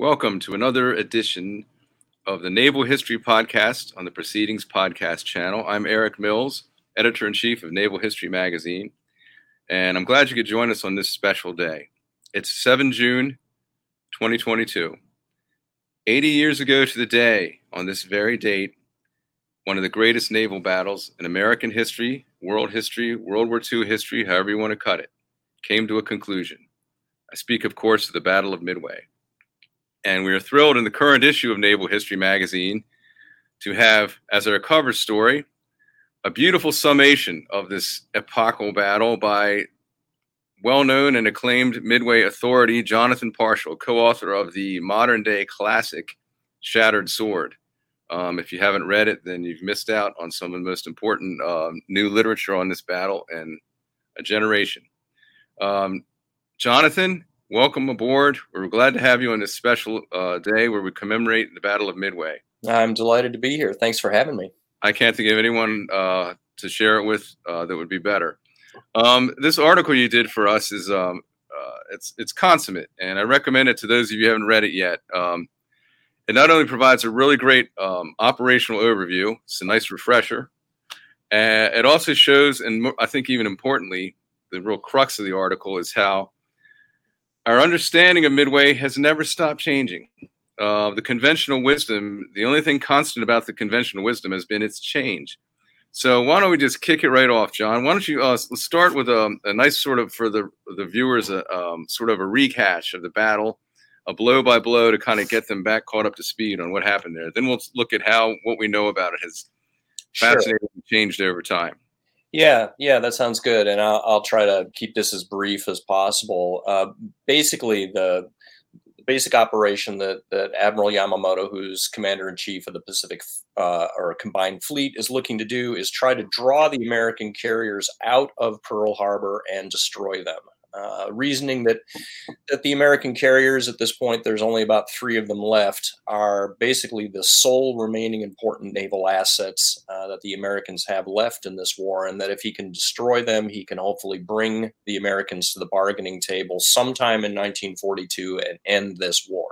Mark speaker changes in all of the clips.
Speaker 1: Welcome to another edition of the Naval History Podcast on the Proceedings Podcast channel. I'm Eric Mills, editor in chief of Naval History Magazine, and I'm glad you could join us on this special day. It's 7 June 2022. 80 years ago to the day, on this very date, one of the greatest naval battles in American history, world history, World War II history, however you want to cut it, came to a conclusion. I speak, of course, of the Battle of Midway. And we are thrilled in the current issue of Naval History magazine to have as our cover story a beautiful summation of this epochal battle by well known and acclaimed Midway authority Jonathan Parshall, co author of the modern day classic Shattered Sword. Um, if you haven't read it, then you've missed out on some of the most important um, new literature on this battle and a generation. Um, Jonathan, welcome aboard. We're glad to have you on this special uh, day where we commemorate the Battle of Midway.
Speaker 2: I'm delighted to be here. Thanks for having me.
Speaker 1: I can't think of anyone uh, to share it with uh, that would be better. Um, this article you did for us is um, uh, it's it's consummate, and I recommend it to those of you who haven't read it yet. Um, it not only provides a really great um, operational overview, it's a nice refresher, and it also shows, and I think even importantly, the real crux of the article is how our understanding of Midway has never stopped changing. Uh, the conventional wisdom, the only thing constant about the conventional wisdom has been its change. So why don't we just kick it right off, John? Why don't you uh, let's start with a, a, nice sort of for the the viewers, a, um, sort of a rehash of the battle, a blow by blow to kind of get them back caught up to speed on what happened there. Then we'll look at how what we know about it has sure. fascinated and changed over time.
Speaker 2: Yeah, yeah, that sounds good, and I'll, I'll try to keep this as brief as possible. Uh, basically, the basic operation that, that Admiral Yamamoto, who's commander in chief of the Pacific uh, or Combined Fleet, is looking to do is try to draw the American carriers out of Pearl Harbor and destroy them uh, reasoning that that the American carriers at this point, there's only about three of them left, are basically the sole remaining important naval assets uh, that the Americans have left in this war, and that if he can destroy them, he can hopefully bring the Americans to the bargaining table sometime in 1942 and end this war.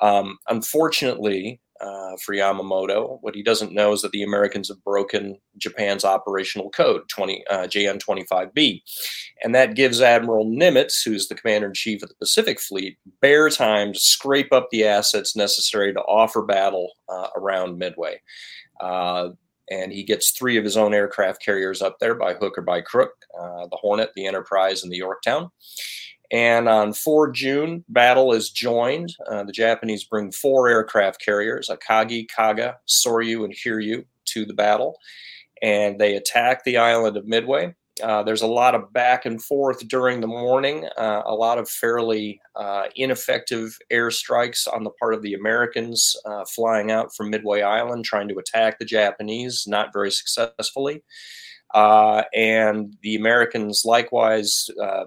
Speaker 2: Um, unfortunately, uh, for Yamamoto. What he doesn't know is that the Americans have broken Japan's operational code, 20, uh, JN 25B. And that gives Admiral Nimitz, who's the commander in chief of the Pacific Fleet, bare time to scrape up the assets necessary to offer battle uh, around Midway. Uh, and he gets three of his own aircraft carriers up there by hook or by crook uh, the Hornet, the Enterprise, and the Yorktown. And on 4 June, battle is joined. Uh, the Japanese bring four aircraft carriers, Akagi, Kaga, Soryu, and Hiryu, to the battle. And they attack the island of Midway. Uh, there's a lot of back and forth during the morning, uh, a lot of fairly uh, ineffective airstrikes on the part of the Americans uh, flying out from Midway Island, trying to attack the Japanese, not very successfully. Uh, and the Americans likewise uh,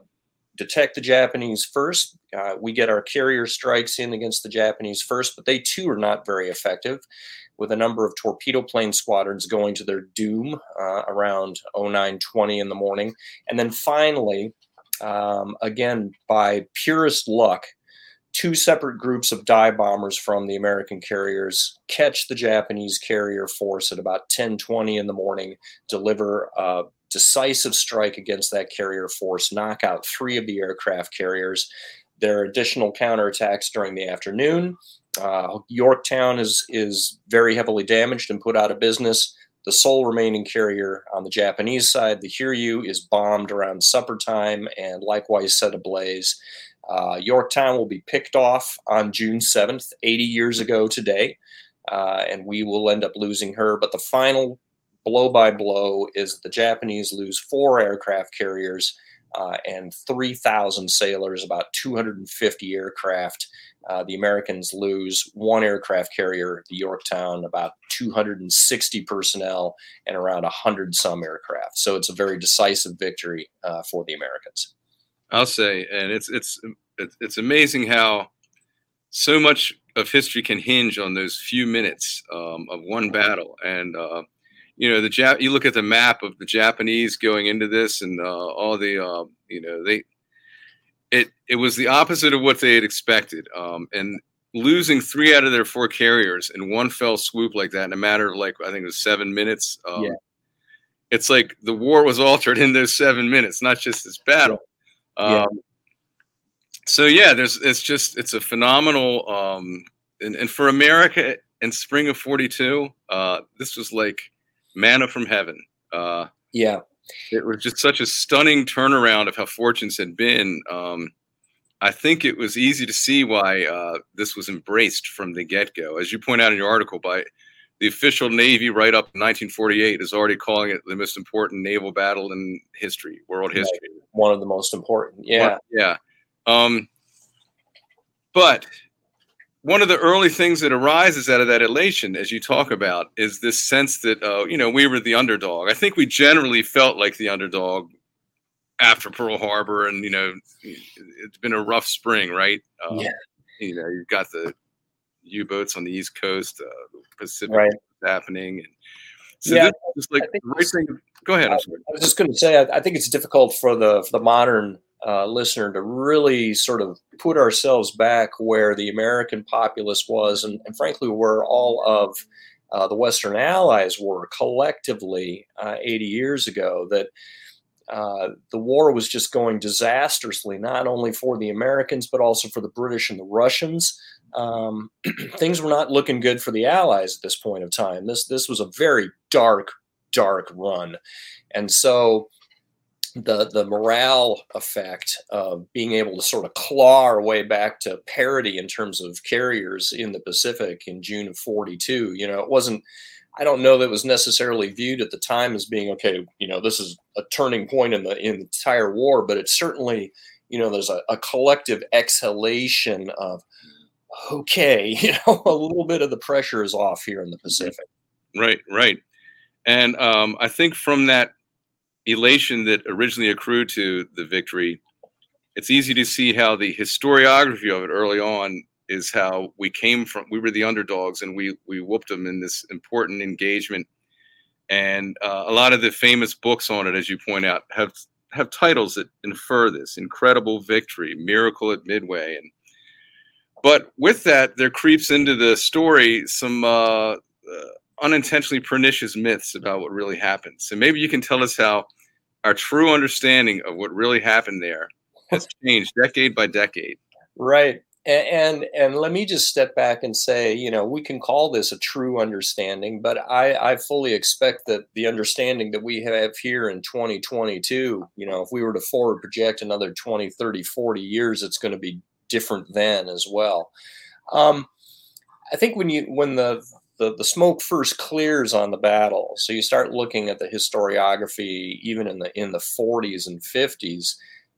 Speaker 2: detect the Japanese first. Uh, we get our carrier strikes in against the Japanese first, but they too are not very effective, with a number of torpedo plane squadrons going to their doom uh, around 0920 in the morning. And then finally, um, again, by purest luck, two separate groups of dive bombers from the American carriers catch the Japanese carrier force at about 10:20 in the morning, deliver a decisive strike against that carrier force, knock out three of the aircraft carriers. There are additional counterattacks during the afternoon. Uh, Yorktown is is very heavily damaged and put out of business. The sole remaining carrier on the Japanese side, the Hiryu, is bombed around supper time and likewise set ablaze. Uh, Yorktown will be picked off on June 7th, 80 years ago today, uh, and we will end up losing her. But the final blow by blow is the Japanese lose four aircraft carriers uh, and 3,000 sailors, about 250 aircraft. Uh, the Americans lose one aircraft carrier, the Yorktown, about 260 personnel, and around 100 some aircraft. So it's a very decisive victory uh, for the Americans.
Speaker 1: I'll say, and it's it's it's amazing how so much of history can hinge on those few minutes um, of one battle, and uh, you know the Jap- you look at the map of the Japanese going into this and uh, all the uh, you know they it it was the opposite of what they had expected um, and losing three out of their four carriers in one fell swoop like that in a matter of like I think it was seven minutes. Um, yeah. It's like the war was altered in those seven minutes, not just this battle. Yeah. Um, so yeah, there's it's just it's a phenomenal um, and, and for America in spring of '42, uh, this was like manna from heaven. Uh,
Speaker 2: yeah,
Speaker 1: it was just such a stunning turnaround of how fortunes had been. Um, I think it was easy to see why uh, this was embraced from the get go. As you point out in your article, by the official Navy right up in 1948 is already calling it the most important naval battle in history, world history. Right.
Speaker 2: One of the most important. Yeah.
Speaker 1: yeah. Um, but one of the early things that arises out of that elation, as you talk about, is this sense that uh, you know we were the underdog. I think we generally felt like the underdog after Pearl Harbor, and you know it's been a rough spring, right?
Speaker 2: Um, yeah.
Speaker 1: You know, you've got the U-boats on the East Coast, uh, the Pacific right. happening, and so
Speaker 2: yeah,
Speaker 1: just like right thing. Go ahead.
Speaker 2: I, I was just going to say, I, I, think it's difficult for the for the modern uh, listener to really sort of put ourselves back where the American populace was, and, and frankly, where all of uh, the Western Allies were collectively uh, 80 years ago. That uh, the war was just going disastrously, not only for the Americans, but also for the British and the Russians. Um, things were not looking good for the Allies at this point of time. This this was a very dark, dark run, and so the the morale effect of being able to sort of claw our way back to parity in terms of carriers in the Pacific in June of 42 you know it wasn't I don't know that it was necessarily viewed at the time as being okay you know this is a turning point in the in the entire war but it's certainly you know there's a, a collective exhalation of okay you know a little bit of the pressure is off here in the Pacific
Speaker 1: right right and um, I think from that elation that originally accrued to the victory, it's easy to see how the historiography of it early on is how we came from. We were the underdogs, and we we whooped them in this important engagement. And uh, a lot of the famous books on it, as you point out, have have titles that infer this: "Incredible Victory," "Miracle at Midway," and but with that, there creeps into the story some uh, uh, unintentionally pernicious myths about what really happened. So maybe you can tell us how our true understanding of what really happened there has changed decade by decade.
Speaker 2: Right. And, and, and let me just step back and say, you know, we can call this a true understanding, but I, I fully expect that the understanding that we have here in 2022, you know, if we were to forward project another 20, 30, 40 years, it's going to be different then as well. Um, I think when you when the the, the smoke first clears on the battle. So you start looking at the historiography, even in the in the 40s and 50s.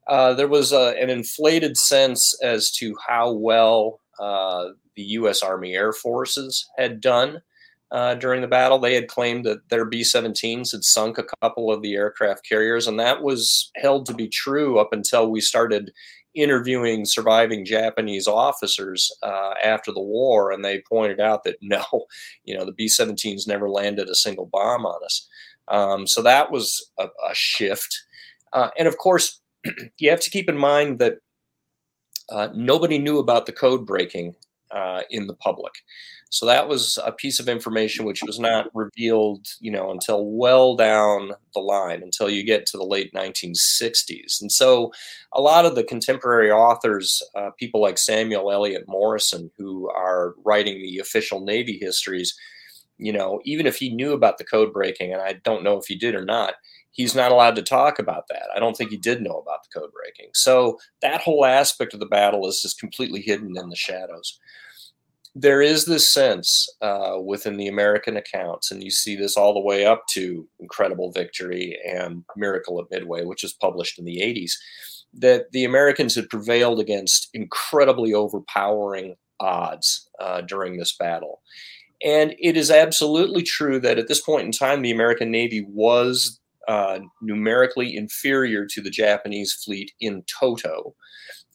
Speaker 2: Uh, there was a, an inflated sense as to how well uh, the U.S. Army Air Forces had done uh, during the battle. They had claimed that their B-17s had sunk a couple of the aircraft carriers, and that was held to be true up until we started interviewing surviving Japanese officers uh, after the war, and they pointed out that no, you know, the B 17s never landed a single bomb on us. Um, so that was a, a shift. Uh, and of course, you have to keep in mind that uh, nobody knew about the code breaking uh, in the public. So that was a piece of information which was not revealed, you know, until well down the line, until you get to the late 1960s. And so a lot of the contemporary authors, uh, people like Samuel Eliot Morison, who are writing the official Navy histories, you know, even if he knew about the code breaking, and I don't know if he did or not, he's not allowed to talk about that. I don't think he did know about the code breaking. So that whole aspect of the battle is just completely hidden in the shadows there is this sense uh, within the American accounts, and you see this all the way up to Incredible Victory and Miracle at Midway, which was published in the 80s, that the Americans had prevailed against incredibly overpowering odds uh, during this battle. And it is absolutely true that at this point in time, the American Navy was uh, numerically inferior to the Japanese fleet in toto.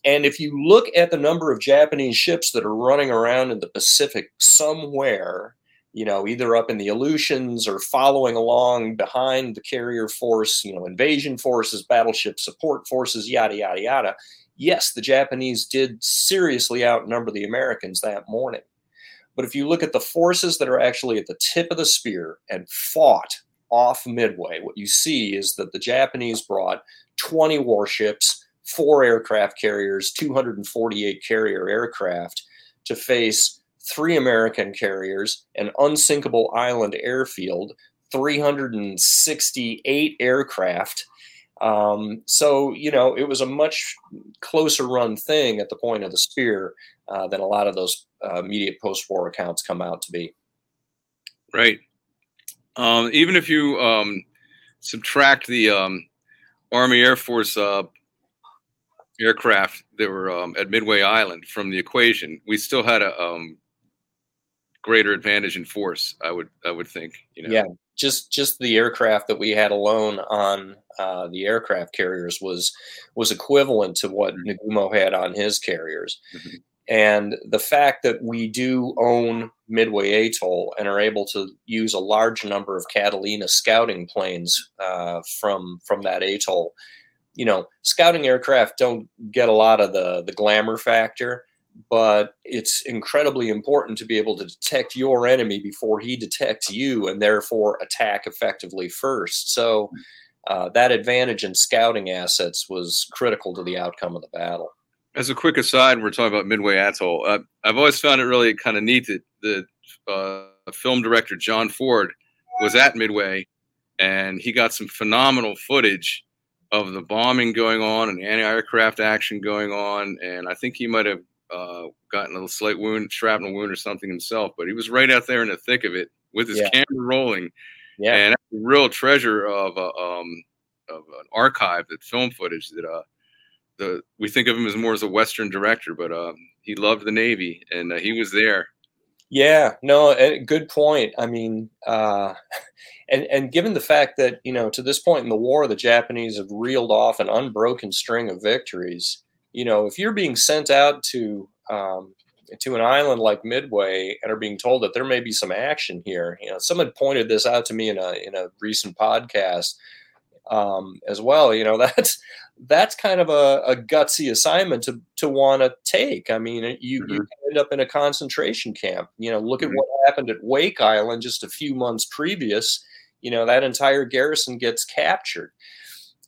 Speaker 2: And if you look at the number of Japanese ships that are running around in the Pacific somewhere, you know, either up in the Aleutians or following along behind the carrier force, you know, invasion forces, battleship support forces, yada, yada, yada, yes, the Japanese did seriously outnumber the Americans that morning. But if you look at the forces that are actually at the tip of the spear and fought off Midway, what you see is that the Japanese brought 20 warships, four aircraft carriers, 248 carrier aircraft to face three American carriers, an unsinkable island airfield, 368 aircraft. Um, so, you know, it was a much closer run thing at the point of the spear uh, than a lot of those uh, immediate post war accounts come out to be.
Speaker 1: Right. Um, even if you um, subtract the um, Army Air Force uh, aircraft that were um, at Midway Island from the equation, we still had a um, greater advantage in force. I would I would think. You know.
Speaker 2: Yeah, just just the aircraft that we had alone on uh, the aircraft carriers was was equivalent to what mm-hmm. Nagumo had on his carriers. Mm-hmm. And the fact that we do own Midway Atoll and are able to use a large number of Catalina scouting planes uh, from from that atoll, you know, scouting aircraft don't get a lot of the the glamour factor, but it's incredibly important to be able to detect your enemy before he detects you and therefore attack effectively first. So uh, that advantage in scouting assets was critical to the outcome of the battle.
Speaker 1: As a quick aside, we're talking about Midway Atoll. Uh, I've always found it really kind of neat that the uh, film director John Ford was at Midway, and he got some phenomenal footage of the bombing going on and anti-aircraft action going on. And I think he might have uh, gotten a slight wound, shrapnel wound or something himself, but he was right out there in the thick of it with his yeah. camera rolling. Yeah, and that's a real treasure of uh, um, of an archive that film footage that uh, the we think of him as more as a Western director, but um, he loved the Navy and uh, he was there.
Speaker 2: Yeah, no, good point. I mean, uh, and and given the fact that you know to this point in the war, the Japanese have reeled off an unbroken string of victories. You know, if you're being sent out to um, to an island like Midway and are being told that there may be some action here, you know, someone pointed this out to me in a in a recent podcast um, as well. You know, that's that's kind of a, a gutsy assignment to to want to take. I mean, you, mm-hmm. you end up in a concentration camp. You know, look mm-hmm. at what happened at Wake Island just a few months previous. You know, that entire garrison gets captured.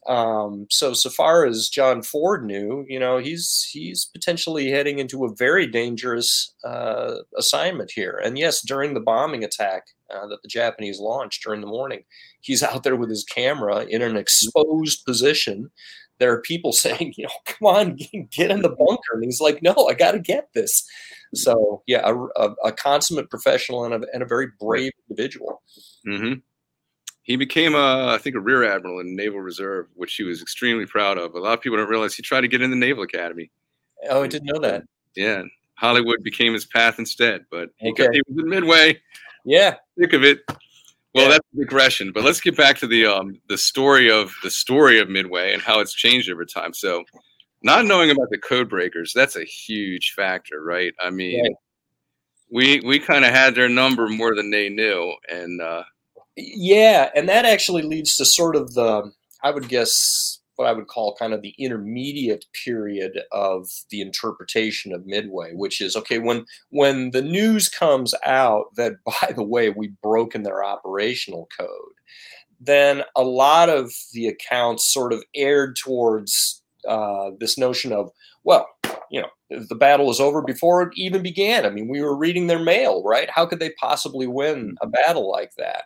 Speaker 2: Um, so so far as John Ford knew, you know, he's he's potentially heading into a very dangerous uh, assignment here. And yes, during the bombing attack uh, that the Japanese launched during the morning, he's out there with his camera in an exposed position. There are people saying, you know, come on, get in the bunker, and he's like, no, I got to get this. So yeah, a, a, a consummate professional and a, and a very brave individual.
Speaker 1: Mm-hmm. He became, a, I think, a rear admiral in Naval Reserve, which he was extremely proud of. A lot of people don't realize he tried to get in the Naval Academy.
Speaker 2: Oh, I didn't know that.
Speaker 1: Yeah, Hollywood became his path instead, but he, okay. got, he was in Midway.
Speaker 2: Yeah,
Speaker 1: sick of it. Well, yeah. that's digression, but let's get back to the um the story of the story of Midway and how it's changed over time. So, not knowing about the code breakers, that's a huge factor, right? I mean, yeah. we we kind of had their number more than they knew, and uh,
Speaker 2: yeah, and that actually leads to sort of the, I would guess, what I would call kind of the intermediate period of the interpretation of Midway, which is okay when when the news comes out that by the way we've broken their operational code, then a lot of the accounts sort of aired towards uh, this notion of well, you know, the battle is over before it even began. I mean, we were reading their mail, right? How could they possibly win a battle like that?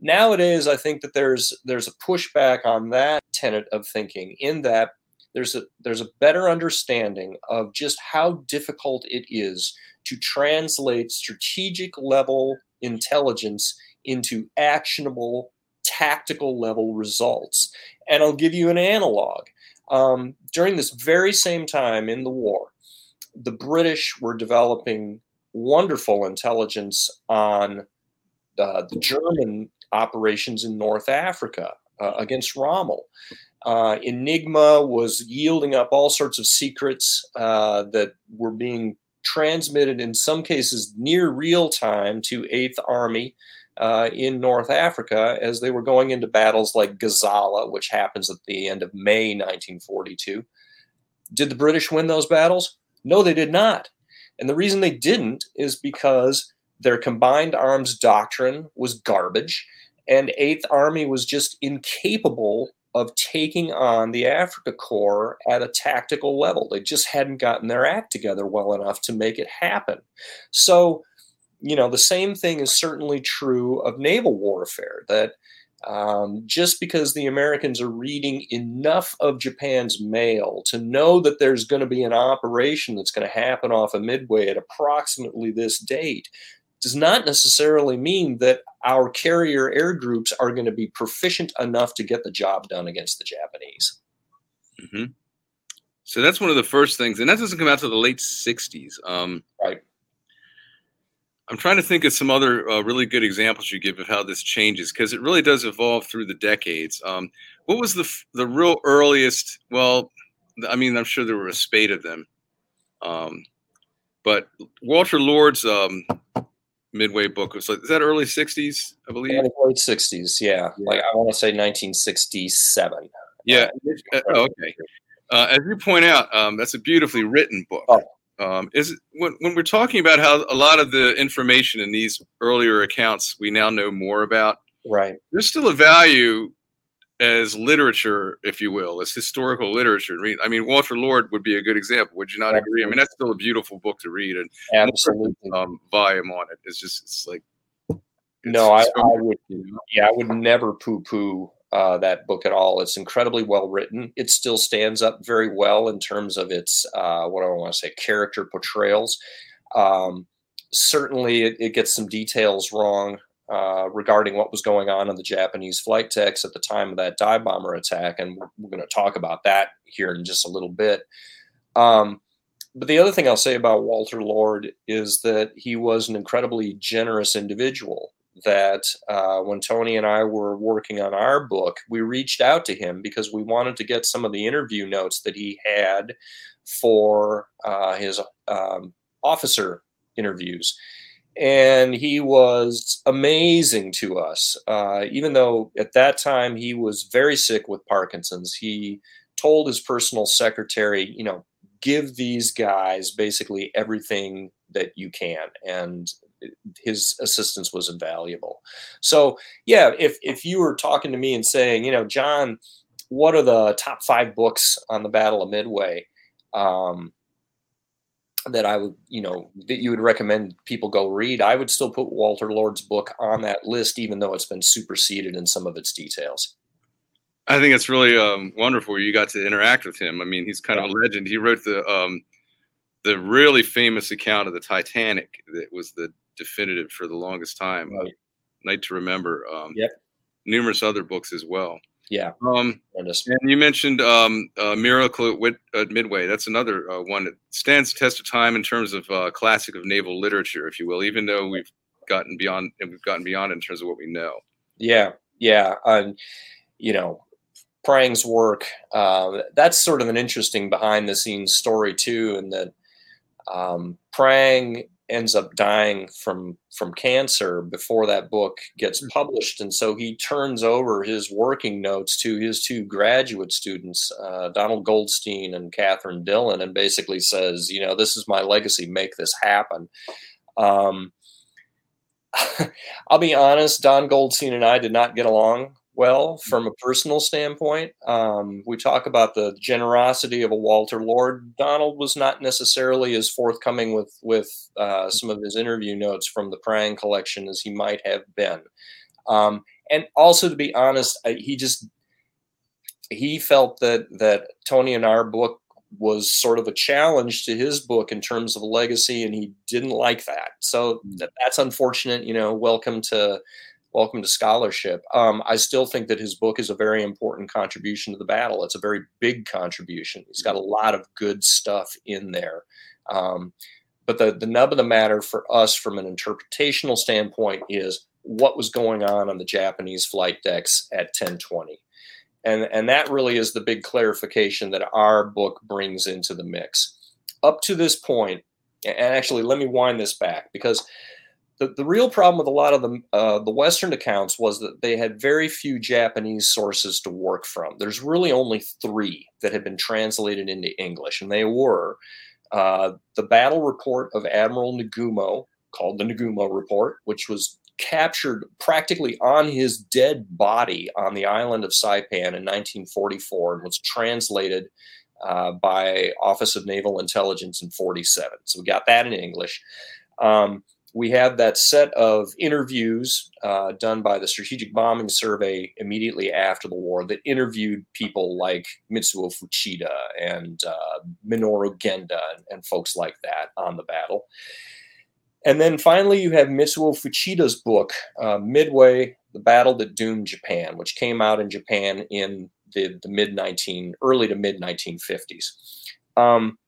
Speaker 2: Nowadays, I think that there's there's a pushback on that tenet of thinking in that there's a there's a better understanding of just how difficult it is to translate strategic level intelligence into actionable tactical level results. And I'll give you an analog. Um, during this very same time in the war, the British were developing wonderful intelligence on uh, the German operations in North Africa uh, against Rommel. Uh, Enigma was yielding up all sorts of secrets uh, that were being transmitted in some cases near real time to Eighth Army uh, in North Africa as they were going into battles like Gazala, which happens at the end of May 1942. Did the British win those battles? No, they did not. And the reason they didn't is because their combined arms doctrine was garbage, and Eighth Army was just incapable of taking on the Afrika Korps at a tactical level. They just hadn't gotten their act together well enough to make it happen. So, you know, the same thing is certainly true of naval warfare that um, just because the Americans are reading enough of Japan's mail to know that there's going to be an operation that's going to happen off of Midway at approximately this date does not necessarily mean that our carrier air groups are going to be proficient enough to get the job done against the Japanese.
Speaker 1: Mm-hmm. So that's one of the first things, and that doesn't come out to the late '60s. Um,
Speaker 2: right.
Speaker 1: I'm trying to think of some other uh, really good examples you give of how this changes because it really does evolve through the decades. Um, what was the the real earliest? Well, I mean, I'm sure there were a spate of them, um, but Walter Lord's um, Midway book was like is that early '60s, I believe. Yeah,
Speaker 2: late '60s, yeah. yeah. Like I want to say 1967.
Speaker 1: Yeah. Uh, oh, okay. Uh, as you point out, um, that's a beautifully written book. Oh um, is when, when we're talking about how a lot of the information in these earlier accounts we now know more about
Speaker 2: right
Speaker 1: there's still a value as literature if you will as historical literature i mean walter lord would be a good example would you not agree i mean that's still a beautiful book to read and
Speaker 2: absolutely
Speaker 1: um, volume on it it's just it's like it's
Speaker 2: no I, I, would yeah i would never poo poo uh, that book at all. It's incredibly well written. It still stands up very well in terms of its uh, what I want to say character portrayals. Um, certainly, it, it, gets some details wrong uh, regarding what was going on in the Japanese flight decks at the time of that dive bomber attack, and we're, going to talk about that here in just a little bit. Um, but the other thing I'll say about Walter Lord is that he was an incredibly generous individual that uh, when Tony and I were working on our book, we reached out to him because we wanted to get some of the interview notes that he had for uh, his um, officer interviews. And he was amazing to us. Uh, even though at that time he was very sick with Parkinson's, he told his personal secretary, you know, give these guys basically everything that you can. And his assistance was invaluable. So yeah, if if you were talking to me and saying, you know, John, what are the top five books on the Battle of Midway? Um, that I would, you know, that you would recommend people go read, I would still put Walter Lord's book on that list, even though it's been superseded in some of its details.
Speaker 1: I think it's really um, wonderful. You got to interact with him. I mean, he's kind yeah. of a legend. He wrote the um, the really famous account of the Titanic that was the definitive for the longest time. Right. Night to Remember. Um,
Speaker 2: yep.
Speaker 1: Numerous other books as well.
Speaker 2: Yeah.
Speaker 1: Um, and you mentioned um, uh, Miracle at, at, Midway. That's another uh, one that stands the test of time in terms of uh, classic of naval literature, if you will. Even though we've gotten beyond, we've gotten beyond in terms of what we know.
Speaker 2: Yeah, yeah, um, you know, Prange's work. Uh, that's sort of an interesting behind the scenes story too, and that um, Prange ends up dying from from cancer before that book gets mm-hmm. published. And so he turns over his working notes to his two graduate students uh, donald goldstein and katherine dillon and basically says you know this is my legacy. Make this happen. Um, i'll be honest don goldstein and i did not get along well from a personal standpoint. Um, we talk about the generosity of a Walter Lord. Donald was not necessarily as forthcoming with with uh, some of his interview notes from the Prange collection as he might have been. Um, and also, to be honest, he just he felt that that Tony and our book was sort of a challenge to his book in terms of legacy, and he didn't like that. So that, that's unfortunate. You know, welcome to welcome to scholarship. Um, I still think that his book is a very important contribution to the battle. It's a very big contribution. He's got a lot of good stuff in there. Um, but the, the nub of the matter for us from an interpretational standpoint is what was going on on the Japanese flight decks at 1020. And, and that really is the big clarification that our book brings into the mix. Up to this point, and actually, let me wind this back because the, the real problem with a lot of the uh, the Western accounts was that they had very few Japanese sources to work from. There's really only three that had been translated into English, and they were uh, the battle report of Admiral Nagumo, called the Nagumo Report, which was captured practically on his dead body on the island of Saipan in 1944 and was translated uh, by Office of Naval Intelligence in 47. So we got that in English. Um, we have that set of interviews uh, done by the Strategic Bombing Survey immediately after the war that interviewed people like Mitsuo Fuchida and uh, Minoru Genda and, and, folks like that on the battle. And then finally, you have Mitsuo Fuchida's book, uh, Midway, The Battle That Doomed Japan, which came out in Japan in the, the mid 19, early to mid 1950s. Um,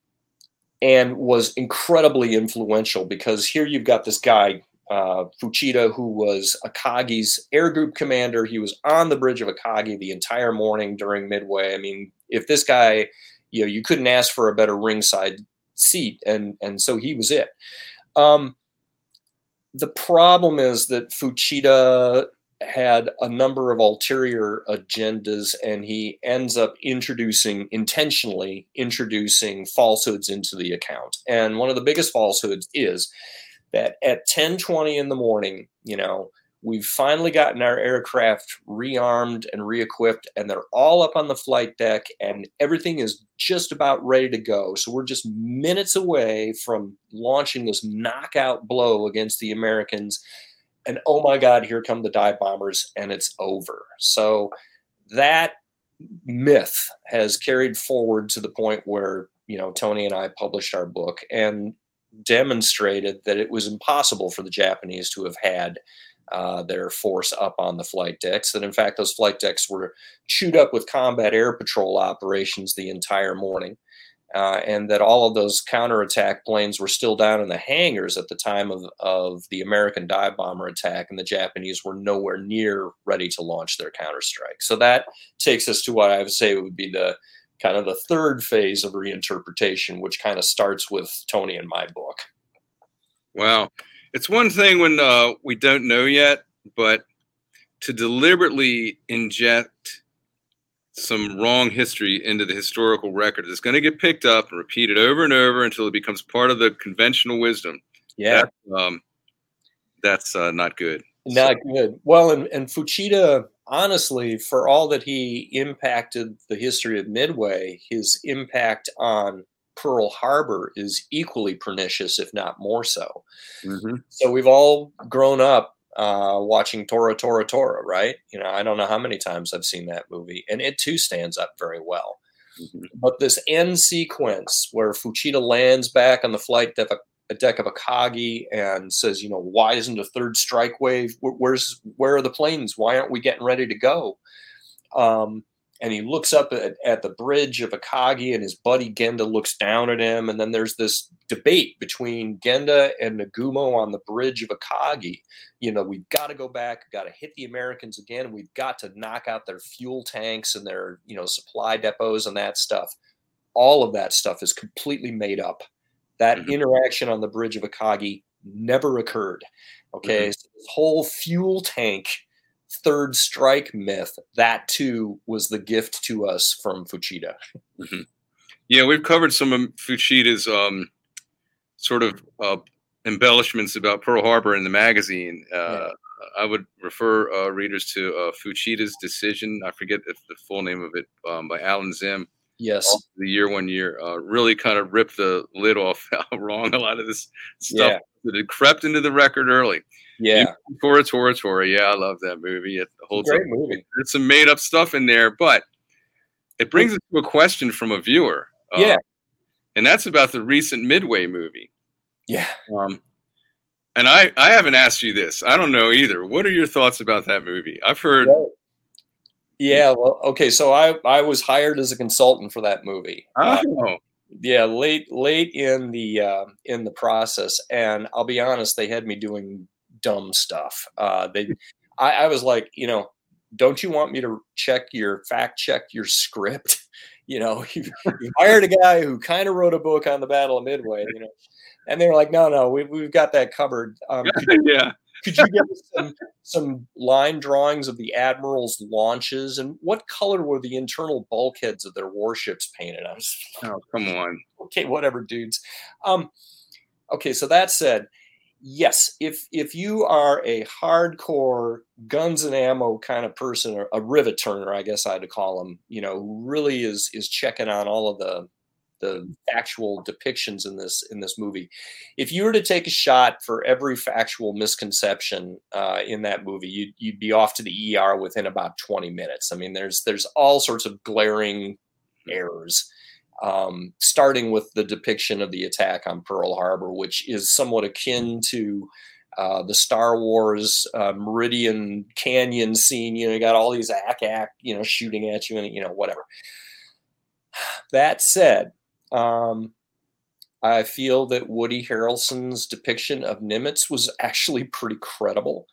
Speaker 2: and was incredibly influential because here you've got this guy, uh, Fuchida, who was Akagi's air group commander. He was on the bridge of Akagi the entire morning during Midway. I mean, if this guy, you know, you couldn't ask for a better ringside seat, and and so he was it. Um, the problem is that Fuchida had a number of ulterior agendas and he ends up introducing intentionally introducing falsehoods into the account. And one of the biggest falsehoods is that at 10:20 in the morning you know we've finally gotten our aircraft rearmed and re-equipped and they're all up on the flight deck and everything is just about ready to go. So we're just minutes away from launching this knockout blow against the Americans and oh my God, here come the dive bombers, and it's over. So that myth has carried forward to the point where you know Tony and I published our book and demonstrated that it was impossible for the Japanese to have had uh, their force up on the flight decks. That in fact those flight decks were chewed up with combat air patrol operations the entire morning uh, and that all of those counterattack planes were still down in the hangars at the time of, of the American dive bomber attack, and the Japanese were nowhere near ready to launch their counterstrike. So that takes us to what I would say would be the kind of the third phase of reinterpretation, which kind of starts with Tony in my book.
Speaker 1: Wow. It's one thing when uh, we don't know yet, but to deliberately inject some wrong history into the historical record that's going to get picked up and repeated over and over until it becomes part of the conventional wisdom.
Speaker 2: Yeah.
Speaker 1: That, um, that's uh, not good.
Speaker 2: Not so. good. Well, and, and Fuchida, honestly, for all that he impacted the history of Midway, his impact on Pearl Harbor is equally pernicious, if not more so. Mm-hmm. So we've all grown up uh, watching Tora Tora Tora, right? You know, I don't know how many times I've seen that movie, and it too stands up very well. Mm-hmm. But this end sequence where Fuchida lands back on the flight deck, deck of Akagi and says, you know, why isn't a third strike wave? Where's where are the planes? Why aren't we getting ready to go? Um, and he looks up at, at, the bridge of Akagi, and his buddy Genda looks down at him. And then there's this debate between Genda and Nagumo on the bridge of Akagi. You know, we've got to go back, got to hit the Americans again. We've got to knock out their fuel tanks and their, you know, supply depots and that stuff. All of that stuff is completely made up. That mm-hmm. interaction on the bridge of Akagi never occurred. Okay. Mm-hmm. So this whole fuel tank third strike myth, that too was the gift to us from Fuchida.
Speaker 1: Mm-hmm. Yeah, we've covered some of Fuchida's um, sort of uh, embellishments about Pearl Harbor in the magazine. Uh, yeah. I would refer uh, readers to uh, Fuchida's Decision. I forget the full name of it um, by Alan Zimm.
Speaker 2: Yes.
Speaker 1: The year one year uh, really kind of ripped the lid off how wrong a lot of this stuff yeah. that had crept into the record early.
Speaker 2: Yeah.
Speaker 1: Tora Tora Tora. Yeah, I love that movie. It holds
Speaker 2: great up. movie.
Speaker 1: There's some made up stuff in there, but it brings us to a question from a viewer.
Speaker 2: Uh, yeah.
Speaker 1: And that's about the recent Midway movie.
Speaker 2: Yeah.
Speaker 1: Um, and I, I haven't asked you this. I don't know either. What are your thoughts about that movie? I've heard.
Speaker 2: Yeah. Well, okay. So I, I was hired as a consultant for that movie.
Speaker 1: Oh. Uh,
Speaker 2: yeah, late late in the uh, in the process, and I'll be honest, they had me doing dumb stuff. Uh, they, I, I was like, you know, don't you want me to check your fact check your script? You know, you, you hired a guy who kind of wrote a book on the Battle of Midway. You know, and they were like, no, no, we, we've got that covered. Um,
Speaker 1: yeah.
Speaker 2: Could you give us some, some line drawings of the admiral's launches and what color were the internal bulkheads of their warships painted? I was,
Speaker 1: oh, come on.
Speaker 2: Okay, whatever, dudes. Um, okay, so that said, yes, if if you are a hardcore guns and ammo kind of person, or a rivet turner, I guess I'd call him, you know, who really is is checking on all of the the factual depictions in this in this movie. If you were to take a shot for every factual misconception uh, in that movie, you'd, you'd be off to the ER within about 20 minutes. I mean, there's there's all sorts of glaring errors. Um, starting with the depiction of the attack on Pearl Harbor, which is somewhat akin to uh, the Star Wars uh, Meridian Canyon scene. You know, you got all these ack-ack, you know, shooting at you and, you know, whatever. That said, um, I feel that Woody Harrelson's depiction of Nimitz was actually pretty credible.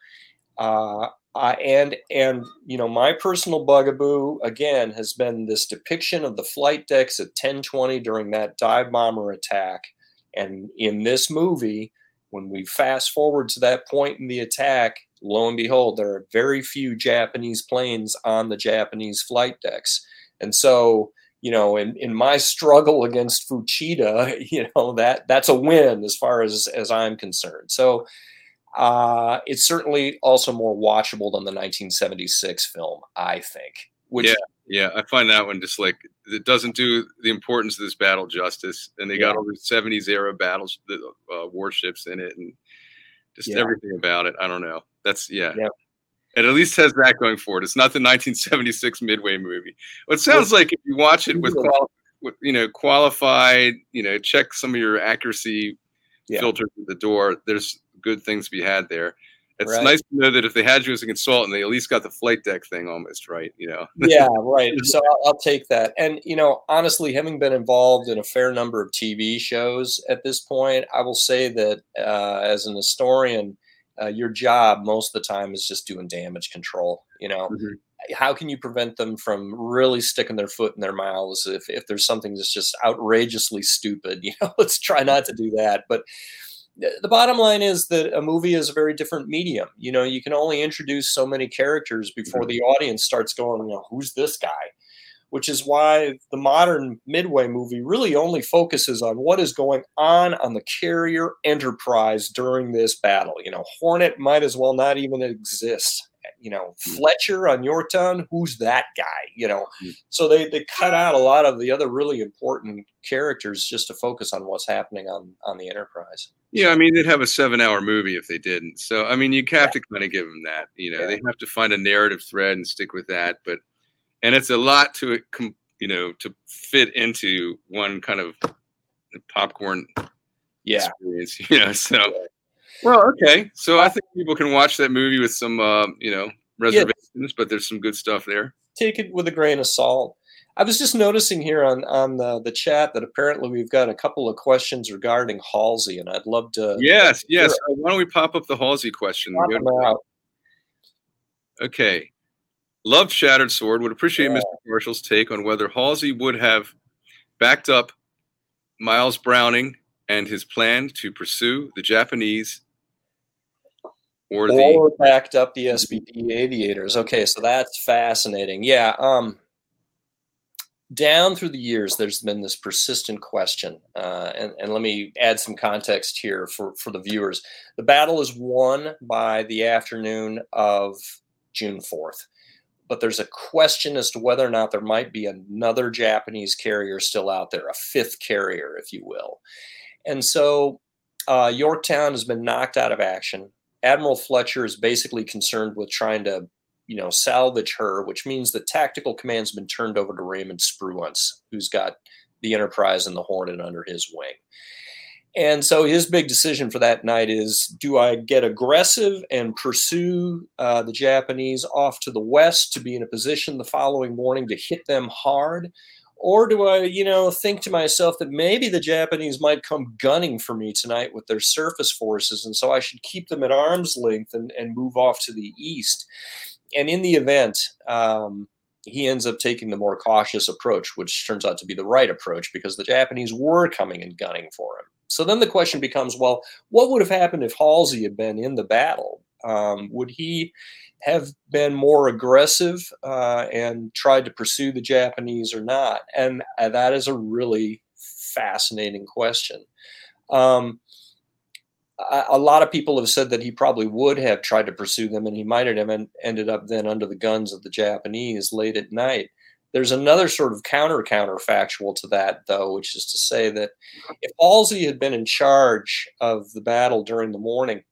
Speaker 2: Uh, uh, and and you know my personal bugaboo again has been this depiction of the flight decks at 1020 during that dive bomber attack and in this movie when we fast forward to that point in the attack lo and behold there are very few japanese planes on the japanese flight decks and so you know, in, in my struggle against Fuchida, you know, that that's a win as far as as I'm concerned. So uh, it's certainly also more watchable than the 1976 film, I think.
Speaker 1: Which, yeah, yeah, I find that one just like it doesn't do the importance of this battle justice, and they yeah. got all the 70s era battles, the uh, warships in it, and just yeah. everything about it. I don't know. That's yeah. yeah. It at least has that going for it. It's not the 1976 Midway movie. Well, it sounds like if you watch it with, quali- with you know qualified, you know, check some of your accuracy yeah. filters at the door. There's good things to be had there. It's right. nice to know that if they had you as a consultant, they at least got the flight deck thing almost right. You know.
Speaker 2: yeah, right. So I'll, I'll, take that. And you know, honestly, having been involved in a fair number of TV shows at this point, I will say that uh, as an historian uh, your job most of the time is just doing damage control. You know, mm-hmm. how can you prevent them from really sticking their foot in their mouths if, if there's something that's just outrageously stupid? You know, let's try not to do that. But the bottom line is that a movie is a very different medium. You know, you can only introduce so many characters before mm-hmm. the audience starts going, you know, who's this guy? Which is why the modern Midway movie really only focuses on what is going on on the carrier enterprise during this battle. You know, Hornet might as well not even exist. You know, hmm. Fletcher on Yorktown, who's that guy? You know, hmm. so they, they cut out a lot of the other really important characters just to focus on what's happening on on the Enterprise.
Speaker 1: Yeah, I mean, they'd have a seven-hour movie if they didn't. So, I mean, you have to kind of give them that. You know, yeah. they have to find a narrative thread and stick with that. But and it's a lot to you know, to fit into one kind of popcorn
Speaker 2: yeah.
Speaker 1: experience, you know. So, well, okay. So I think people can watch that movie with some, uh, you know, reservations, yeah. but there's some good stuff there.
Speaker 2: Take it with a grain of salt. I was just noticing here on on the, the chat that apparently we've got a couple of questions regarding Halsey, and I'd love to.
Speaker 1: Yes, yes. Why don't we pop up the Halsey question? Okay. Loved Shattered Sword. Would appreciate yeah. Mr. Marshall's take on whether Halsey would have backed up Miles Browning and his plan to pursue the Japanese
Speaker 2: or, the backed up the SBD aviators. Okay, so that's fascinating. Yeah. Um, down through the years, there's been this persistent question, uh, and, and let me add some context here for, for the viewers. The battle is won by the afternoon of June 4th but there's a question as to whether or not there might be another Japanese carrier still out there, a fifth carrier, if you will. And so uh, Yorktown has been knocked out of action. Admiral Fletcher is basically concerned with trying to, you know, salvage her, which means the tactical command's been turned over to Raymond Spruance, who's got the Enterprise and the Hornet under his wing. And so his big decision for that night is do I get aggressive and pursue uh, the Japanese off to the west to be in a position the following morning to hit them hard? Or do I, you know, think to myself that maybe the Japanese might come gunning for me tonight with their surface forces, and so I should keep them at arm's length and, and move off to the east? And in the event, um, he ends up taking the more cautious approach, which turns out to be the right approach because the Japanese were coming and gunning for him. So then the question becomes well, what would have happened if Halsey had been in the battle? Um, would he have been more aggressive uh, and tried to pursue the Japanese or not? And uh, that is a really fascinating question. Um, a lot of people have said that he probably would have tried to pursue them and he might have ended up then under the guns of the Japanese late at night. There's another sort of counter counterfactual to that, though, which is to say that if Halsey had been in charge of the battle during the morning,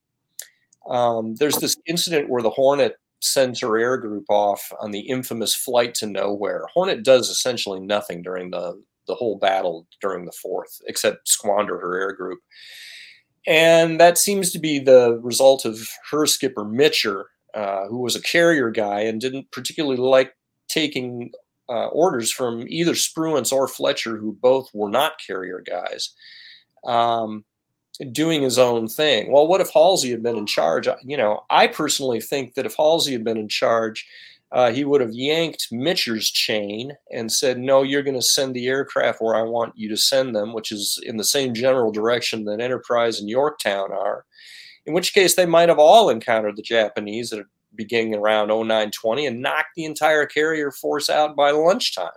Speaker 2: um, there's this incident where the Hornet sends her air group off on the infamous flight to nowhere. Hornet does essentially nothing during the, the whole battle during the fourth, except squander her air group. And that seems to be the result of her skipper, Mitscher, uh, who was a carrier guy and didn't particularly like taking uh, orders from either Spruance or Fletcher, who both were not carrier guys. Um, doing his own thing. Well, what if Halsey had been in charge? You know, I personally think that if Halsey had been in charge, uh, he would have yanked Mitscher's chain and said, No, you're going to send the aircraft where I want you to send them, which is in the same general direction that Enterprise and Yorktown are. In which case, they might have all encountered the Japanese at beginning around 0920 and knocked the entire carrier force out by lunchtime.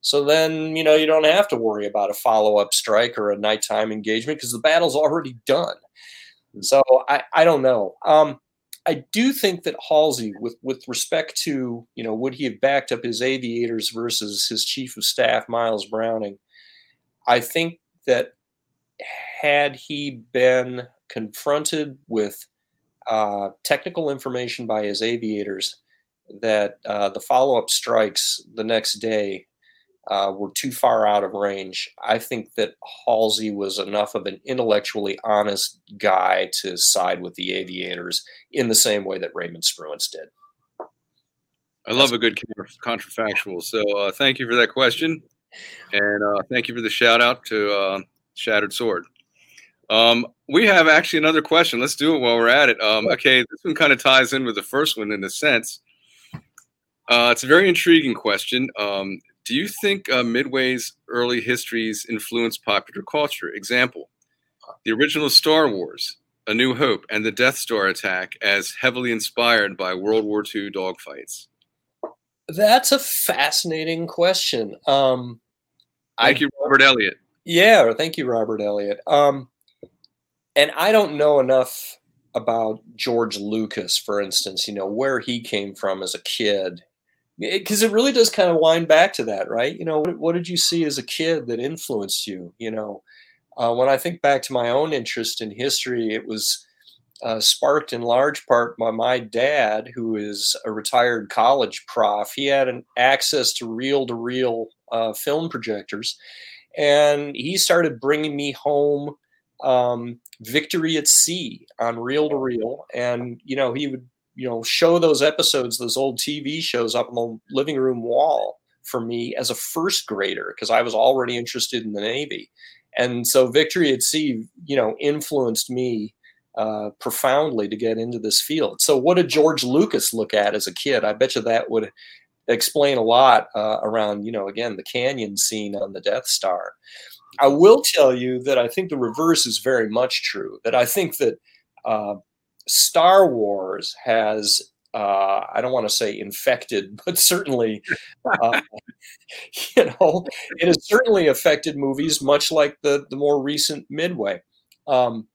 Speaker 2: So then, you know, you don't have to worry about a follow up strike or a nighttime engagement because the battle's already done. So I, I don't know. Um, I do think that Halsey, with with respect to you know, would he have backed up his aviators versus his chief of staff Miles Browning? I think that had he been confronted with uh, technical information by his aviators that uh, the follow up strikes the next day uh, were too far out of range. I think that Halsey was enough of an intellectually honest guy to side with the aviators in the same way that Raymond Spruance did.
Speaker 1: I love a good contrafactual. So uh, thank you for that question. And uh, thank you for the shout out to uh, Shattered Sword. Um, we have actually another question. Let's do it while we're at it. Um, okay, this one kind of ties in with the first one in a sense. Uh, it's a very intriguing question. Um, do you think uh, Midway's early histories influenced popular culture? Example, the original Star Wars, A New Hope, and the Death Star attack as heavily inspired by World War II dogfights?
Speaker 2: That's a fascinating question. Um,
Speaker 1: thank I, you, Robert Elliott.
Speaker 2: Yeah, thank you, Robert Elliott. Um, and I don't know enough about George Lucas, for instance, you know, where he came from as a kid because it, it, really does kind of wind back to that, right? You know, what, what, did you see as a kid that influenced you? You know, uh, when I think back to my own interest in history, it was uh, sparked in large part by my dad, who is a retired college prof. He had an access to reel-to-reel uh, film projectors, and he started bringing me home um, Victory at Sea on reel-to-reel, and you know he would you know show those episodes those old tv shows up on the living room wall for me as a first grader because i was already interested in the navy. And so victory at sea you know influenced me uh, profoundly to get into this field. So what did george lucas look at as a kid? I bet you that would explain a lot uh, around you know again the canyon scene on the death star. I will tell you that i think the reverse is very much true that i think that uh, Star Wars has uh, I don't want to say infected, but certainly, uh, you know, it has certainly affected movies, much like the the more recent Midway. Um,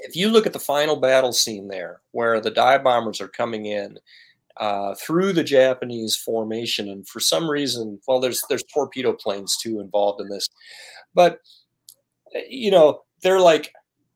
Speaker 2: if you look at the final battle scene there, where the dive bombers are coming in uh, through the Japanese formation, and for some reason, well, there's there's torpedo planes too involved in this, but you know, they're like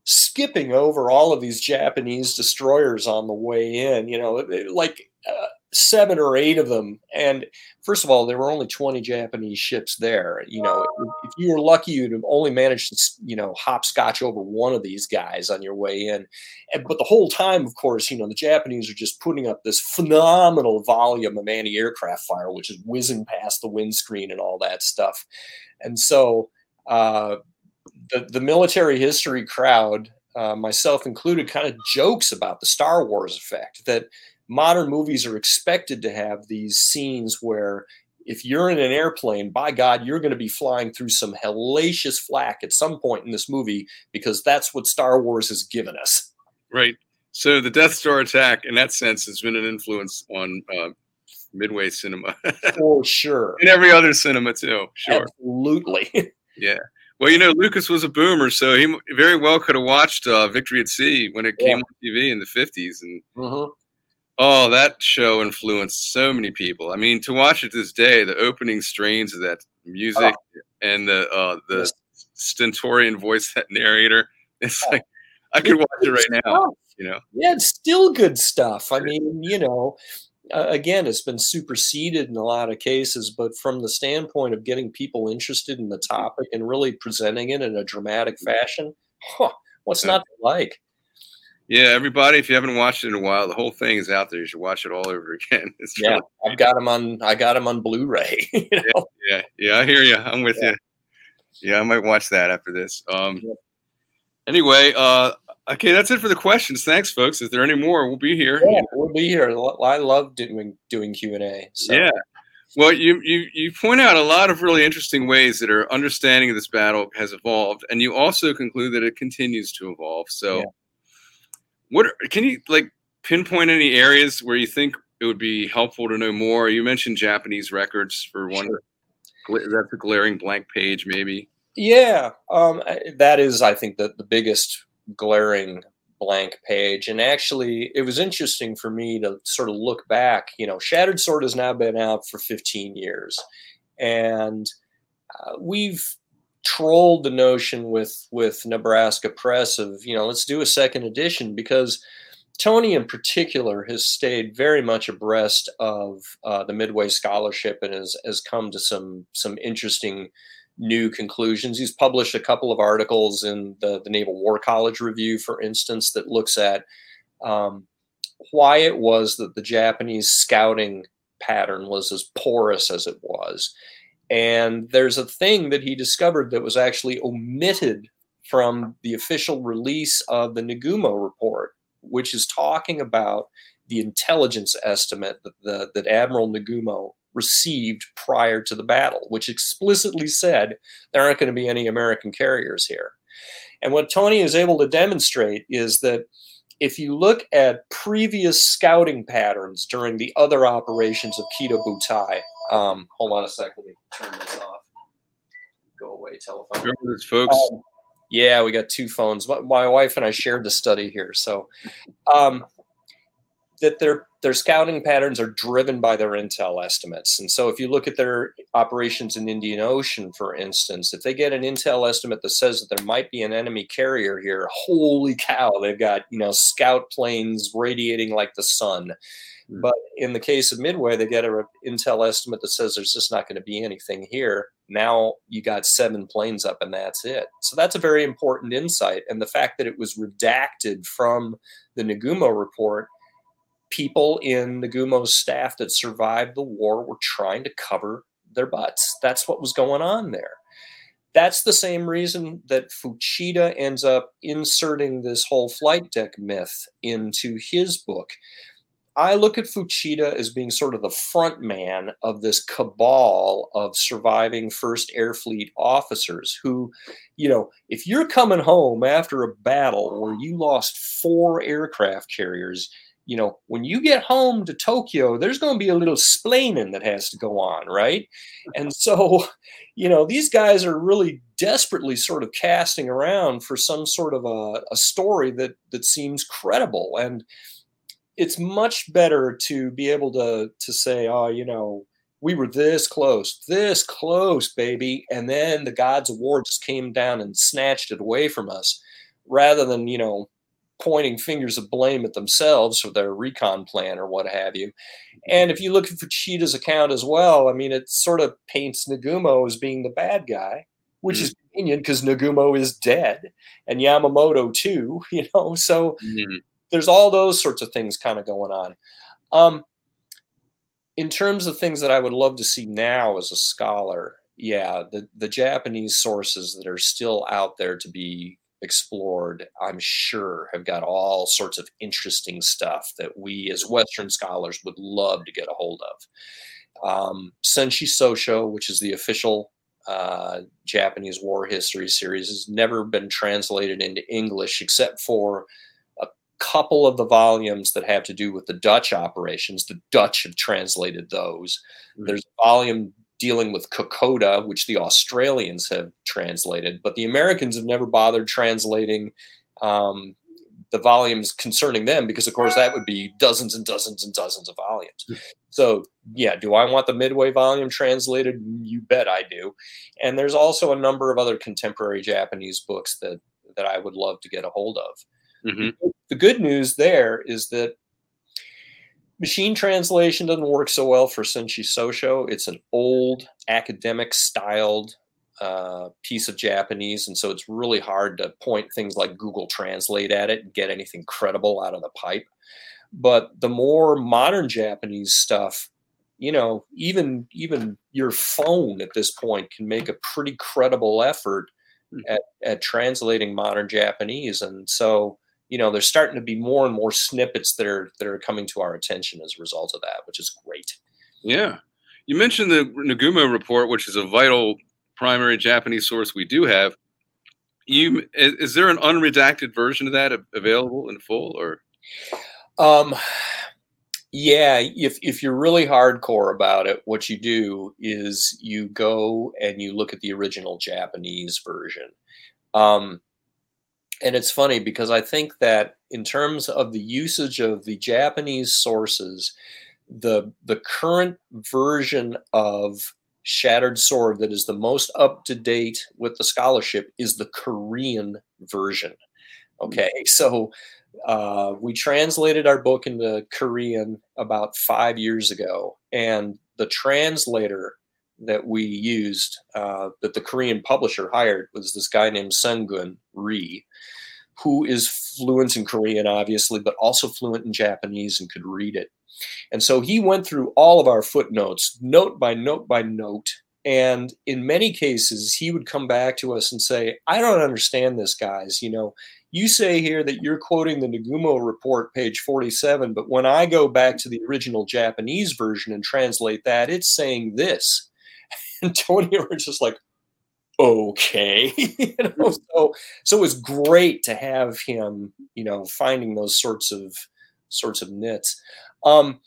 Speaker 2: skipping over all of these Japanese destroyers on the way in, you know, like uh, seven or eight of them. And first of all, there were only 20 Japanese ships there. You know, if you were lucky, you'd have only managed to, you know, hopscotch over one of these guys on your way in. And, but the whole time, of course, you know, the Japanese are just putting up this phenomenal volume of anti aircraft fire, which is whizzing past the windscreen and all that stuff. And so, uh, the, the military history crowd, uh, myself included, kind of jokes about the Star Wars effect that modern movies are expected to have these scenes where if you're in an airplane, by God, you're going to be flying through some hellacious flak at some point in this movie because that's what Star Wars has given us.
Speaker 1: Right. So the Death Star attack, in that sense, has been an influence on uh, Midway cinema.
Speaker 2: For sure.
Speaker 1: and every other cinema too. Sure.
Speaker 2: Absolutely.
Speaker 1: yeah. Well, you know, Lucas was a boomer, so he very well could have watched uh, Victory at Sea when it came yeah. on TV in the 50s. And
Speaker 2: mm-hmm.
Speaker 1: oh, that show influenced so many people. I mean, to watch it this day, the opening strains of that music oh. and the uh, the yes. stentorian voice, that narrator, it's oh. like I could watch it right now. You know,
Speaker 2: yeah, it's still good stuff. I mean, you know, uh, again, it's been superseded in a lot of cases, but from the standpoint of getting people interested in the topic and really presenting it in a dramatic fashion, huh, what's not to like?
Speaker 1: Yeah, everybody, if you haven't watched it in a while, the whole thing is out there. You should watch it all over again.
Speaker 2: It's yeah, really I've got them on. I got them on Blu-ray. You
Speaker 1: know? yeah, yeah, yeah, I hear you. I'm with yeah. you. Yeah, I might watch that after this. Um, yeah. Anyway, uh, Okay, that's it for the questions. Thanks, folks. If there are any more, we'll be here.
Speaker 2: Yeah, we'll be here. I love doing doing Q and A.
Speaker 1: So. Yeah. Well, you, you you point out a lot of really interesting ways that our understanding of this battle has evolved, and you also conclude that it continues to evolve. So, yeah. what can you like pinpoint any areas where you think it would be helpful to know more? You mentioned Japanese records for one. Sure. That's a glaring blank page, maybe.
Speaker 2: Yeah, um, that is, I think, the the biggest glaring blank page. And actually, it was interesting for me to sort of look back. You know, Shattered Sword has now been out for 15 years, and uh, we've trolled the notion with with Nebraska Press of you know let's do a second edition because Tony in particular has stayed very much abreast of uh, the Midway scholarship and has has come to some some interesting new conclusions. He's published a couple of articles in the, the Naval War College Review, for instance, that looks at um, why it was that the Japanese scouting pattern was as porous as it was. And there's a thing that he discovered that was actually omitted from the official release of the Nagumo report, which is talking about the intelligence estimate that, the, that Admiral Nagumo received prior to the battle, which explicitly said there aren't going to be any American carriers here. And what Tony is able to demonstrate is that if you look at previous scouting patterns during the other operations of Kido Butai, um, hold on a second, let me turn this off. Go away, telephone.
Speaker 1: Remember this, folks. Um,
Speaker 2: yeah, we got two phones. My, my, wife and I shared the study here. So, um, that their their scouting patterns are driven by their intel estimates. And so if you look at their operations in Indian Ocean, for instance, if they get an intel estimate that says that there might be an enemy carrier here, holy cow, they've got, you know, scout planes radiating like the sun. Mm-hmm. But in the case of Midway, they get an intel estimate that says there's just not going to be anything here. Now you got seven planes up and that's it. So that's a very important insight. And the fact that it was redacted from the Nagumo report people in Nagumo's staff that survived the war were trying to cover their butts. That's what was going on there. That's the same reason that Fuchida ends up inserting this whole flight deck myth into his book. I look at Fuchida as being sort of the front man of this cabal of surviving First Air Fleet officers who, you know, if you're coming home after a battle where you lost four aircraft carriers, you know, when you get home to Tokyo, there's going to be a little splaining that has to go on, right? And so, you know, these guys are really desperately sort of casting around for some sort of a, a story that that seems credible. And it's much better to be able to to say, oh, you know, we were this close, this close, baby, and then the gods of war just came down and snatched it away from us, rather than you know pointing fingers of blame at themselves for their recon plan or what have you. And if you look at Fuchida's account as well, I mean, it sort of paints Nagumo as being the bad guy, which mm-hmm. is convenient because Nagumo is dead and Yamamoto too, you know. So mm-hmm. there's all those sorts of things kind of going on. Um, in terms of things that I would love to see now as a scholar, yeah, the, the Japanese sources that are still out there to be explored, I'm sure, have got all sorts of interesting stuff that we as Western scholars would love to get a hold of. Um, Senshi Sosho, which is the official uh, Japanese war history series, has never been translated into English except for a couple of the volumes that have to do with the Dutch operations. The Dutch have translated those. Mm-hmm. There's a volume dealing with Kokoda, which the Australians have translated, but the Americans have never bothered translating um, the volumes concerning them because, of course, that would be dozens and dozens and dozens of volumes. Hmm. So, yeah, do I want the Midway volume translated? You bet I do. And there's also a number of other contemporary Japanese books that that I would love to get a hold of. Mm-hmm. The good news there is that Machine translation doesn't work so well for Senshi Sosho. It's an old academic styled uh, piece of Japanese, and so it's really hard to point things like Google Translate at it and get anything credible out of the pipe. But the more modern Japanese stuff, you know, even even your phone at this point can make a pretty credible effort hmm. at, at translating modern Japanese, and so you know, there's starting to be more and more snippets that are that are coming to our attention as a result of that, which is great.
Speaker 1: Yeah, you mentioned the Nagumo report, which is a vital primary Japanese source we do have. You is, is there an unredacted version of that available in full, or?
Speaker 2: Um, yeah, if if you're really hardcore about it, what you do is you go and you look at the original Japanese version. Um, and it's funny because I think that in terms of the usage of the Japanese sources, the the current version of Shattered Sword that is the most up to date with the scholarship is the Korean version. Okay, so uh, we translated our book into Korean about five years ago, and the translator that we used uh, that the Korean publisher hired was this guy named Sungun Ri, who is fluent in Korean, obviously, but also fluent in Japanese and could read it. And so he went through all of our footnotes, note by note by note. And in many cases, he would come back to us and say, I don't understand this, guys. You know, you say here that you're quoting the Nagumo report, page 47, but when I go back to the original Japanese version and translate that, it's saying this. And Tony was just like, okay. You know so so it was great to have him you know finding those sorts of sorts of nits. Um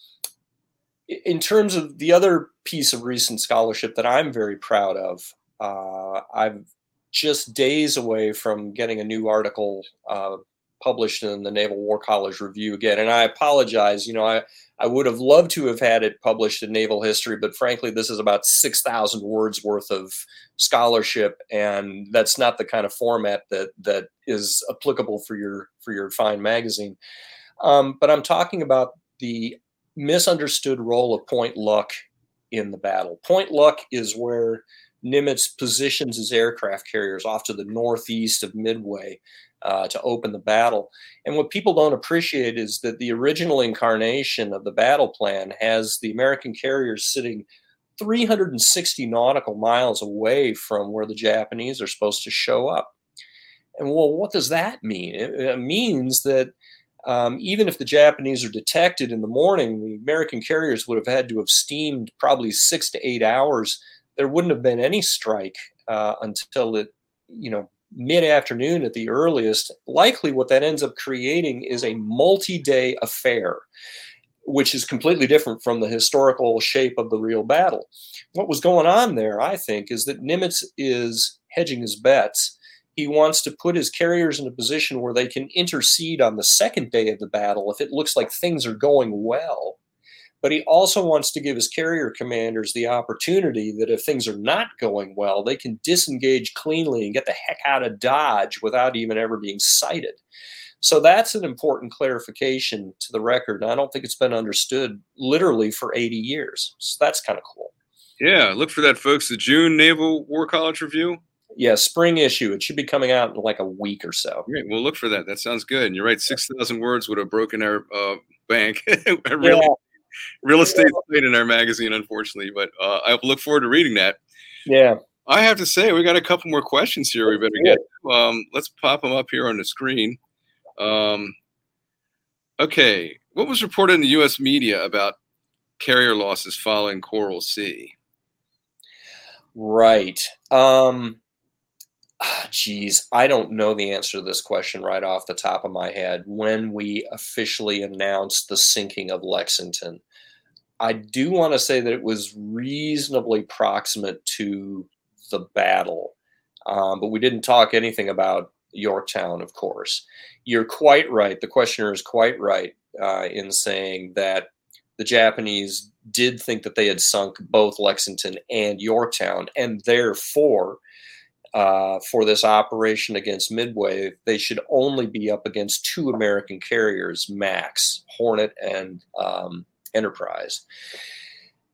Speaker 2: in terms of the other piece of recent scholarship that i'm very proud of uh, i'm just days away from getting a new article uh, published in the naval war college review again and i apologize you know i I would have loved to have had it published in naval history, but frankly, this is about 6,000 words worth of scholarship, and that's not the kind of format that that is applicable for your for your fine magazine. Um, but I'm talking about the misunderstood role of point luck in the battle. Point luck is where Nimitz positions his aircraft carriers off to the northeast of Midway uh, to open the battle. And what people don't appreciate is that the original incarnation of the battle plan has the American carriers sitting 360 nautical miles away from where the Japanese are supposed to show up. And well, what does that mean? It, it means that um, even if the Japanese are detected in the morning, the American carriers would have had to have steamed probably six to eight hours. There wouldn't have been any strike uh, until it, you know, mid afternoon at the earliest, likely what that ends up creating is a multi day affair, which is completely different from the historical shape of the real battle. What was going on there, I think, is that Nimitz is hedging his bets. He wants to put his carriers in a position where they can intercede on the second day of the battle if it looks like things are going well but he also wants to give his carrier commanders the opportunity that if things are not going well, they can disengage cleanly and get the heck out of Dodge without even ever being sighted. So that's an important clarification to the record. I don't think it's been understood literally for 80 years. So that's kind of cool.
Speaker 1: Yeah, look for that, folks. The June Naval War College Review.
Speaker 2: Yeah, spring issue. It should be coming out in like a week or so.
Speaker 1: Great. We'll look for that. That sounds good. And you're right. Six thousand words would have broken our uh, bank. really, yeah real estate played in our magazine, unfortunately. But uh, I look forward to reading that.
Speaker 2: Yeah.
Speaker 1: I have to say, we got a couple more questions here. We better get. Um, let's pop them up here on the screen. Um, okay, what was reported in the U.S. media about carrier losses following Coral Sea?
Speaker 2: Right. Um, geez, I don't know the answer to this question right off the top of my head. When we officially announced the sinking of Lexington, I do want to say that it was reasonably proximate to the battle, um, but we didn't talk anything about Yorktown, of course. You're quite right. The questioner is quite right uh, in saying that the Japanese did think that they had sunk both Lexington and Yorktown, and therefore, uh, for this operation against Midway, they should only be up against two American carriers, max Hornet and um, Enterprise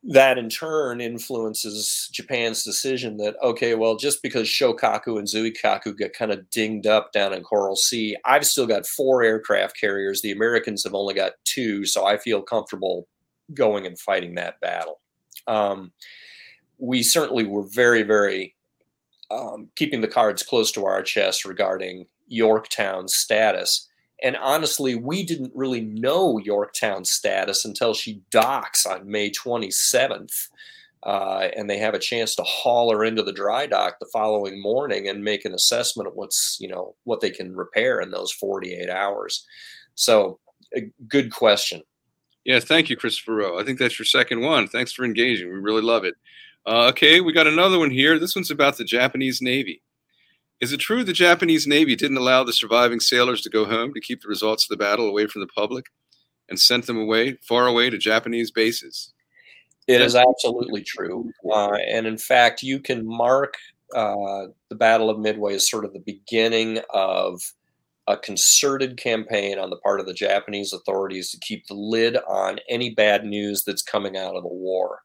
Speaker 2: that in turn influences Japan's decision that okay, well, just because Shokaku and Zuikaku get kind of dinged up down in Coral Sea, I've still got four aircraft carriers. The Americans have only got two, so I feel comfortable going and fighting that battle. Um, we certainly were very, very um, keeping the cards close to our chest regarding Yorktown's status. And honestly, we didn't really know Yorktown's status until she docks on May 27th. Uh, and they have a chance to haul her into the dry dock the following morning and make an assessment of what's, you know, what they can repair in those 48 hours. So, a good question.
Speaker 1: Yeah, thank you, Christopher Rowe. I think that's your second one. Thanks for engaging. We really love it. Uh, okay, we got another one here. This one's about the Japanese Navy. Is it true the Japanese Navy didn't allow the surviving sailors to go home to keep the results of the battle away from the public and sent them away, far away to Japanese bases?
Speaker 2: It is absolutely true. Uh, and in fact, you can mark uh, the Battle of Midway as sort of the beginning of a concerted campaign on the part of the Japanese authorities to keep the lid on any bad news that's coming out of the war.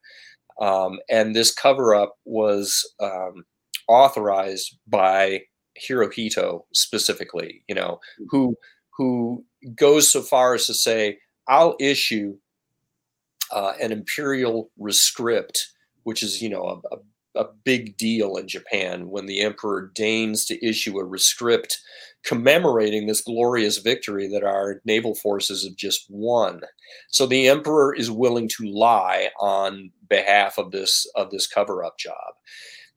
Speaker 2: Um, and this cover up was um, authorized by Hirohito specifically, you know, hmm. who who goes so far as to say, "I'll issue uh, an imperial rescript," which is you know a, a, a, big deal in Japan when the emperor deigns to issue a rescript commemorating this glorious victory that our naval forces have just won. So the emperor is willing to lie on behalf of this of this cover up job.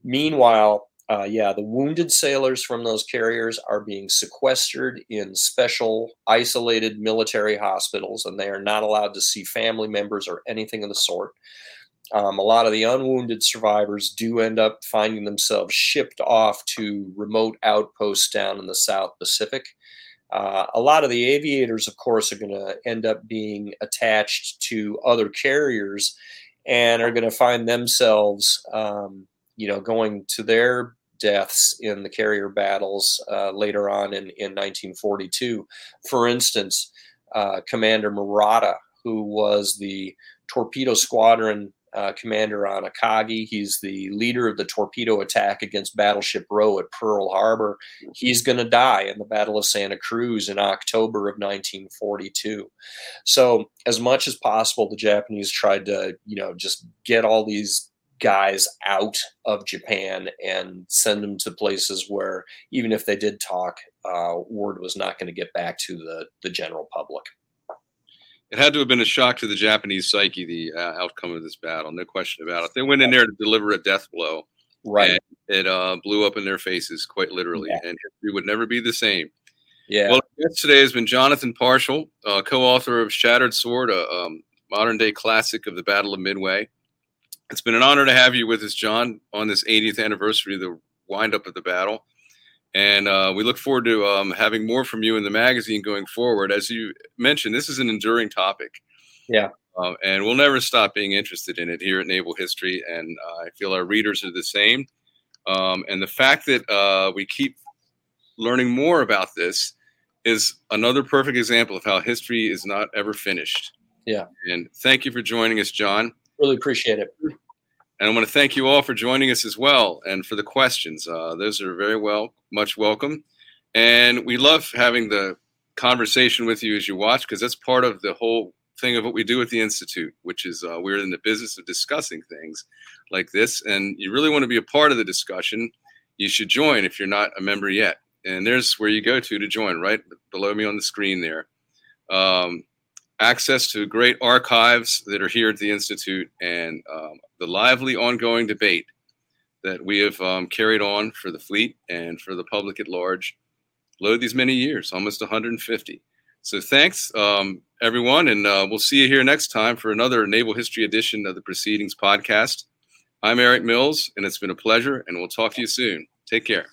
Speaker 2: Meanwhile, uh, yeah, the wounded sailors from those carriers are being sequestered in special, isolated military hospitals, and they are not allowed to see family members or anything of the sort. Um, a lot of the unwounded survivors do end up finding themselves shipped off to remote outposts down in the South Pacific. Uh, a lot of the aviators, of course, are going to end up being attached to other carriers and are going to find themselves um, you know, going to their deaths in the carrier battles uh, later on in, in 1942. For instance, uh, Commander Murata, who was the torpedo squadron uh, commander on Akagi. He's the leader of the torpedo attack against Battleship Row at Pearl Harbor. He's going to die in the Battle of Santa Cruz in October of 1942. So, as much as possible, the Japanese tried to, you know, just get all these guys out of Japan and send them to places where even if they did talk, uh, word was not going to get back to the the general public.
Speaker 1: It had to have been a shock to the Japanese psyche, the uh, outcome of this battle, no question about it. They went in there to deliver a death blow,
Speaker 2: right?
Speaker 1: it uh, blew up in their faces, quite literally, yeah. and history would never be the same.
Speaker 2: Yeah.
Speaker 1: Well, today has been Jonathan Parshall, uh, co-author of Shattered Sword, a um, modern-day classic of the Battle of Midway. It's been an honor to have you with us, John, on this 80th anniversary of the windup of the battle. And uh, we look forward to um, having more from you in the magazine going forward. As you mentioned, this is an enduring topic.
Speaker 2: Yeah.
Speaker 1: Um, and we'll never stop being interested in it here at Naval History. And uh, I feel our readers are the same. Um, and the fact that uh, we keep learning more about this is another perfect example of how history is not ever finished.
Speaker 2: Yeah.
Speaker 1: And thank you for joining us, John.
Speaker 2: Really appreciate it.
Speaker 1: And I want to thank you all for joining us as well and for the questions. Uh, those are very well, much welcome. And we love having the conversation with you as you watch because that's part of the whole thing of what we do at the Institute, which is uh, we're in the business of discussing things like this. And you really want to be a part of the discussion, you should join if you're not a member yet. And there's where you go to to join, right below me on the screen there. Um, access to great archives that are here at the Institute and um, the lively ongoing debate that we have um, carried on for the fleet and for the public at large load these many years, almost 150. So thanks, um, everyone, and uh, we'll see you here next time for another Naval History edition of the Proceedings podcast. I'm Eric Mills, and it's been a pleasure, and we'll talk to you soon. Take care.